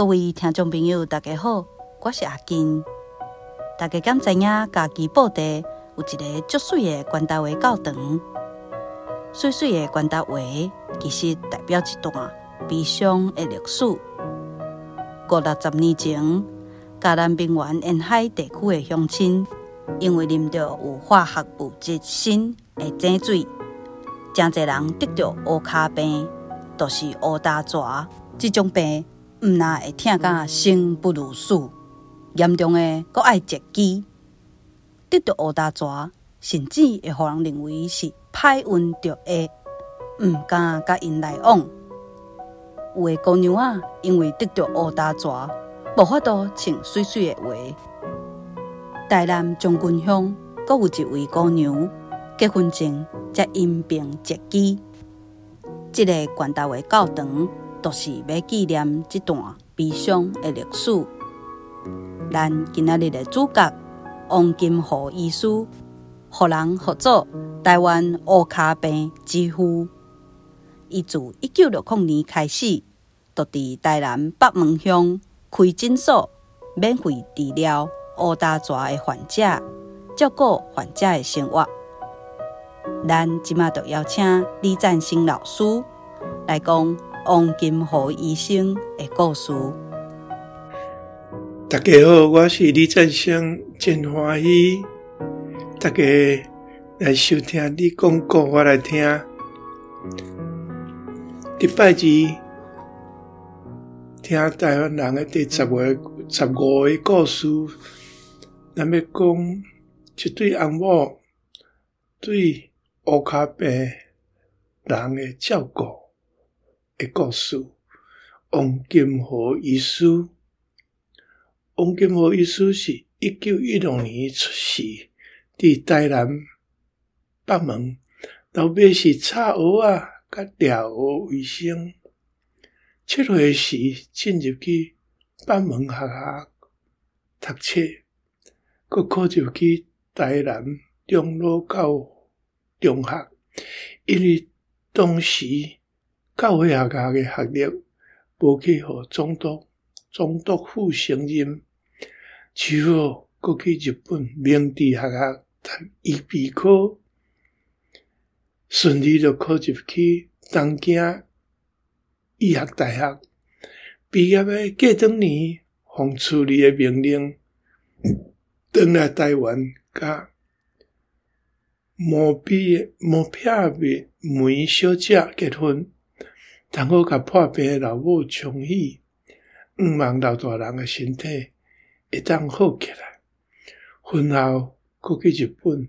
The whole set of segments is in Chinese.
各位听众朋友，大家好，我是阿金。大家敢知影家己布袋有一个足水的关头围教堂？水水的关头围其实代表一段悲伤的历史。五六十年前，嘉南平原沿海地区的乡亲，因为啉到有化学物质砷的井水，真侪人得着乌卡病，就是乌焦蛇。这种病毋但会疼甲生不如死，严重的阁爱截肢。得到乌焦蛇，甚至会互人认为是歹运着会，毋敢甲因来往。有的姑娘啊，因为得到乌焦蛇，无法度穿水水的鞋。台南将军乡，阁有一位姑娘，结婚前才因病截肢。这个关头围教堂。都是要纪念这段悲伤的历史。咱今仔日的主角王金河医师，互人合作台湾乌卡病之父。伊自一九六零年开始，就伫台南北门乡开诊所，免费治疗乌焦蛇的患者，照顾患者的生活。咱即马就邀请李赞生老师来讲。王金河医生的故事。大家好，我是李振生，真欢喜大家来收听你讲故，我来听。礼拜二听台湾人的第十个、十五个故事，咱要讲一对翁某对乌卡病人的照顾。诶故事，王金河医师。王金河医师是一九一六年出世，伫台南北门，老爸是插蚵啊甲掠蚵为生。七岁时进入去北门学校读册，阁考入去台南中老教中学，因为当时。教会学校嘅学历无去互总督、总督府承认，只好阁去日本明治学校读预备科，顺利就考入去东京医学大学。毕业诶过两年，奉处理诶命令，转来台湾，甲毛笔毛片梅小姐结婚。刚好甲破病诶老母冲喜，毋望老大人诶身体会当好起来。婚后，阁去日本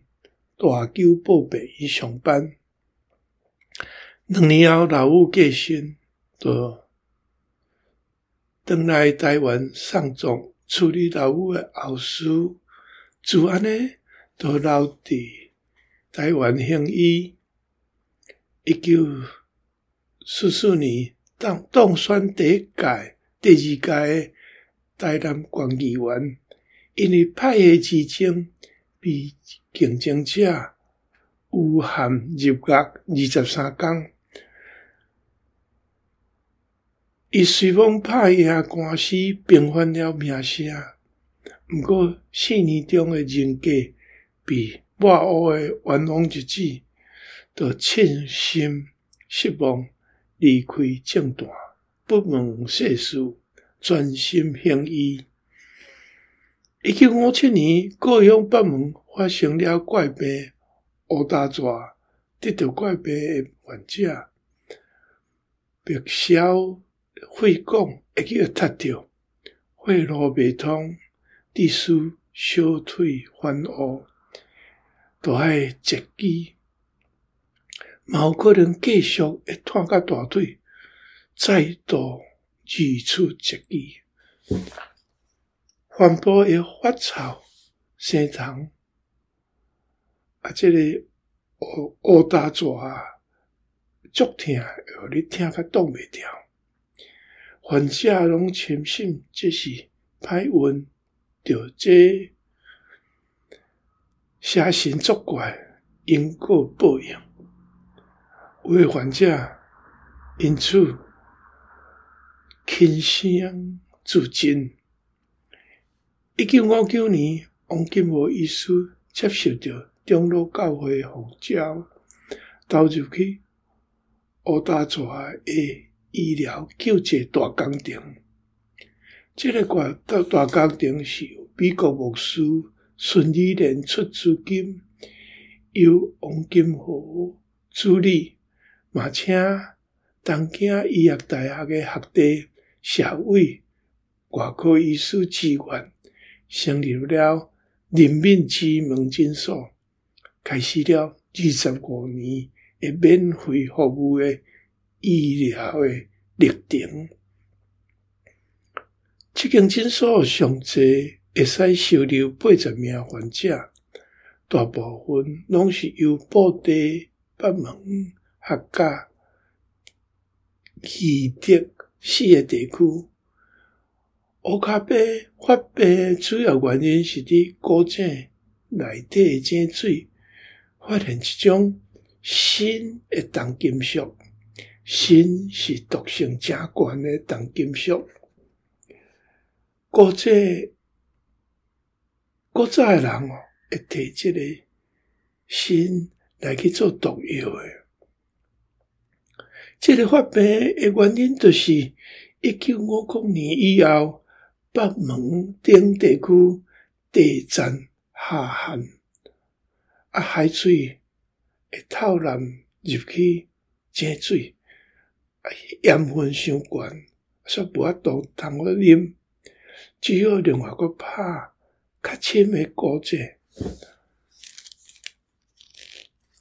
大久保病院上班。两年后，老母过身，就转来台湾送葬，处理老母诶后事。就安尼，就留伫台湾行医，一九。四四年当当选第一届、第二届台南县议员，因为派系之争，被竞争者诬陷入狱二十三天。伊虽讲拍赢官司，平反了名声，毋过四年中诶人格被抹黑诶冤枉日子，都称心失望。离开政坛，不问世事，专心行医。一九五七年，高雄北门发生了怪病，乌大蛇得到怪病的患者，鼻烧血管会叫塌掉，血路未通，致使小腿反乌，都爱截肢。嘛有可能继续会拖到大腿，再度二次截肢。反复会发臭、生痰，啊，这个乌乌焦蛇啊，足痛，互你听甲挡袂牢。患者拢轻信这是歹运，着这邪神作怪，因果报应。有的患者因此轻生至今。一九五九年，王金和医师接受到长老教会号召，投入去乌大川诶医疗救济大工程。这个大大工程是由美国牧师孙理莲出资金，由王金和主理，嘛请东京医药大学诶学弟、社委、外科医师支援，成立了人民之门诊所，开始了二十五年诶免费服务诶医疗诶历程。这间诊所上济会使收留八十名患者，大部分拢是由布袋、北门、客家、义德四个地区。乌卡贝发病主要原因是伫古井内底诶井水发现一种新诶重金属，新是毒性诚悬诶重金属。古井古早诶人哦，会摕即个新来去做毒药诶。即个发病诶原因，就是一九五九年以后。北门等地区地震下陷，啊，海水会透滥入去井水，盐分伤悬，煞无法度通好啉，只好另外阁拍较深诶古井，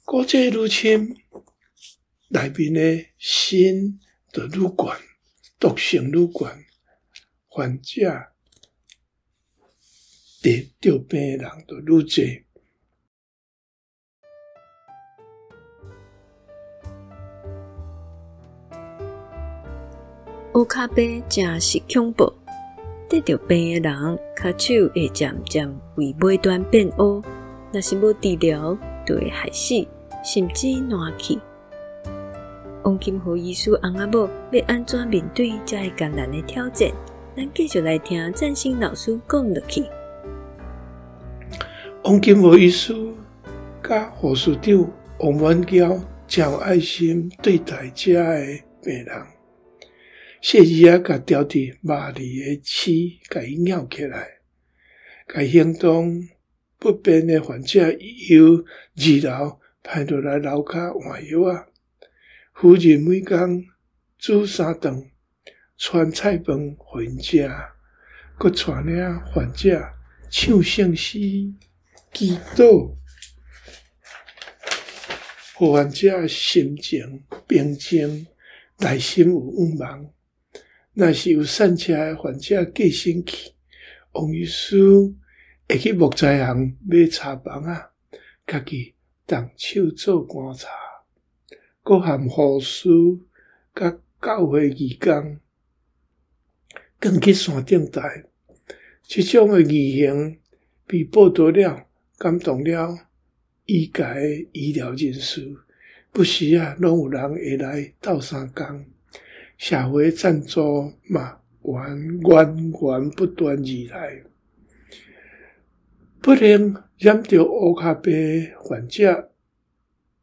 古井愈深，内面诶砷就愈悬，毒性愈悬。患者得着病的人就愈济。乌卡贝真是恐怖，得着病的人，骹手会渐渐为尾端变乌，若是无治疗，就会害死，甚至烂去。王金和医师翁仔某要安怎面对这个艰难诶挑战？咱继续来听赞新老师讲落去。王金和医师甲护士长王元娇真有爱心对待遮个病人，细字仔甲调伫肉里诶刺，甲伊咬起来，甲行动不便诶患者由二楼派落来楼骹换药啊，夫人每工煮三顿。传菜饭互因食，搁带领患者唱圣诗、祈祷，互患者心情平静，内心有愿望。若是有善车诶患者过生气，王医师会去木材行买茶房啊，家己动手做观察，搁含护士甲教会义工。更去山顶台，这种诶义行被报道了，感动了医界医疗人士，不时啊，拢有人会来斗相共，社会赞助嘛，源源源不断而来。不能染着乌卡贝患者，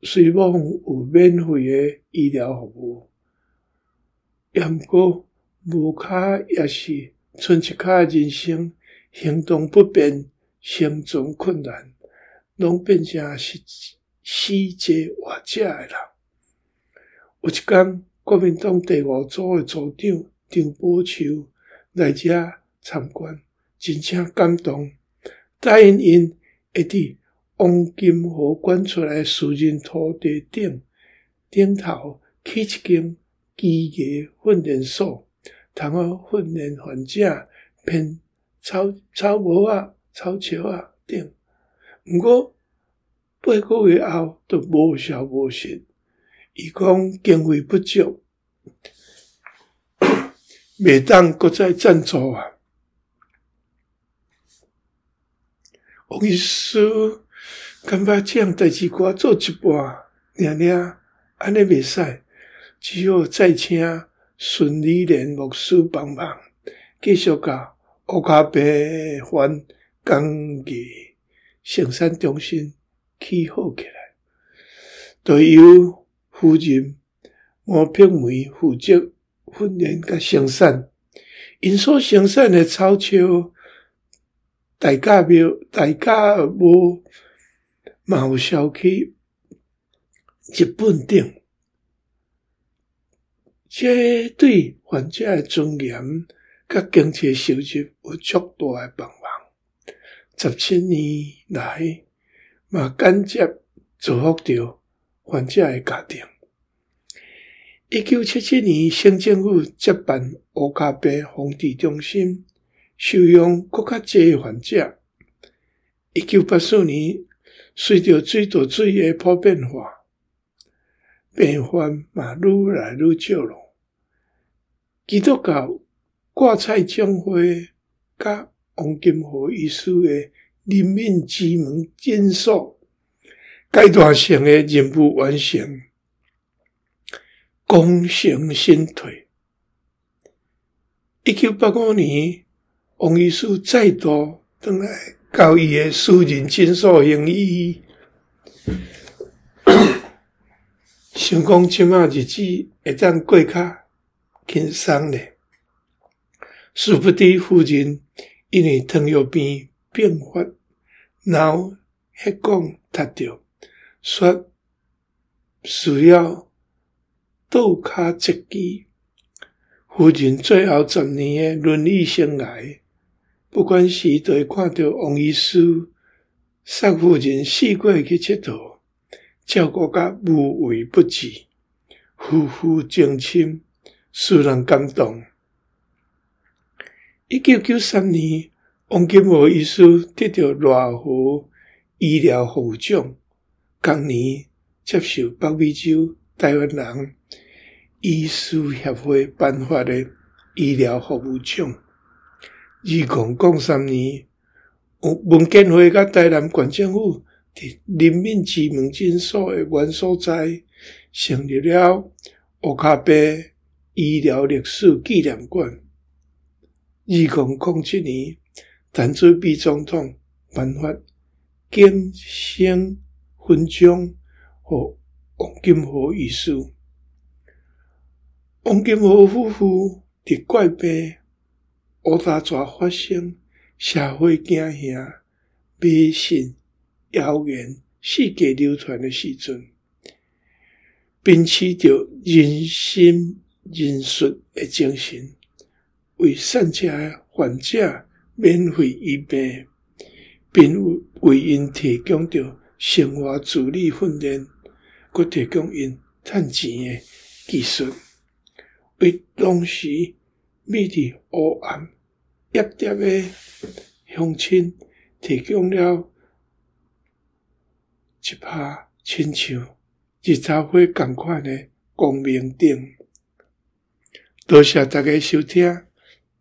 虽望有免费诶医疗服务，也毋过。无卡也是剩一卡人生，行动不便，生存困难，拢变成是死者活者诶人。有一天，国民党第五组诶组长张宝秋来遮参观，真正感动，答应因会伫往金和捐出来私人土地顶顶头起一间技艺训练所。通好训练患者编草草帽啊、草桥啊等，毋过八个月后都无消无息。伊讲经费不足，未当搁再赞助啊。王医师感觉这样代志，我做一半，尔尔安尼袂使，只好再请。孙理莲牧师帮忙，继续甲乌卡白湾工艺生产中心起好起来，都由夫人毛碧梅负责训练甲生产，因所生产的草树，大家庙，大家无嘛有销去日本顶。这对患者的尊严甲经济收入有足大诶帮忙。十七年来，嘛间接造福着患者诶家庭。一九七七年，省政府接办乌卡白防治中心，收容阁较济患者。一九八四年，随着水稻水的普遍化，病患嘛愈来愈少咯。基督教挂菜总会甲王金河医师的人民之门诊所阶段性的任务完成，功成身退。一九八五年，王医师再度转来到伊的私人诊所行医，想讲即马日子会当过较轻松嘞，殊不知夫人因为糖尿病并发脑血管塌掉，说需要倒脚截肢。夫人最后十年的轮椅生涯，不管是都会看到王医师三夫人四过去佚佗，照顾甲无微不至，夫妇情深。使人感动。一九九三年，王金河医师得到赖和医疗服务奖，同年接受北美洲台湾人医师协会颁发的医疗服务奖。二共共三年，文建会甲台南县政府伫人民之门诊所的原所在，成立了乌卡白。医疗历史纪念馆。二零零七年，陈水扁总统颁发金星勋章予王金河医师。王金河夫妇伫怪病、乌大蛇发生、社会惊吓、迷信、谣言四界流传的时阵，秉持着人心。仁术的精神，为善者患者免费医病，并为因提供着生活自理训练，搁提供因趁钱的技术，为当时秘伫黑暗曄曄的乡亲提供了一拍亲像日头花共款的光明灯。多谢大家收听，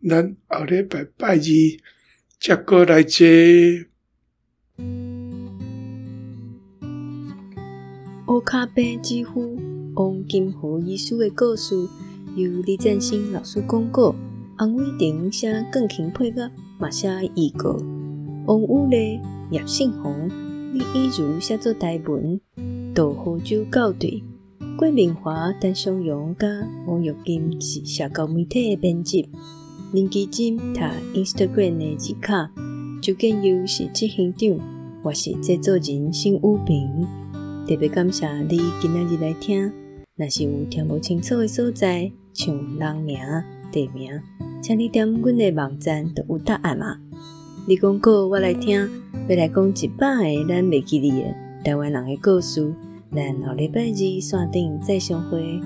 咱后礼拜拜二再过来坐。乌卡白之父王金河医师的故事，由李振兴老师讲过，红伟婷写钢琴配乐，嘛写预告，王宇丽、叶胜鸿、李以如写作台文，杜河洲校对。郭明华、陈松勇、甲王玉金是社交媒体的编辑，林基金读 Instagram 的字卡，周建佑是执行长，我是制作人辛武平。特别感谢你今仔日来听，若是有听不清楚的所在，像人名、地名，请你点阮的网站都有答案嘛。你讲过我来听，要来讲一百个咱袂记哩的台湾人的故事。咱后礼拜二线顶再相会。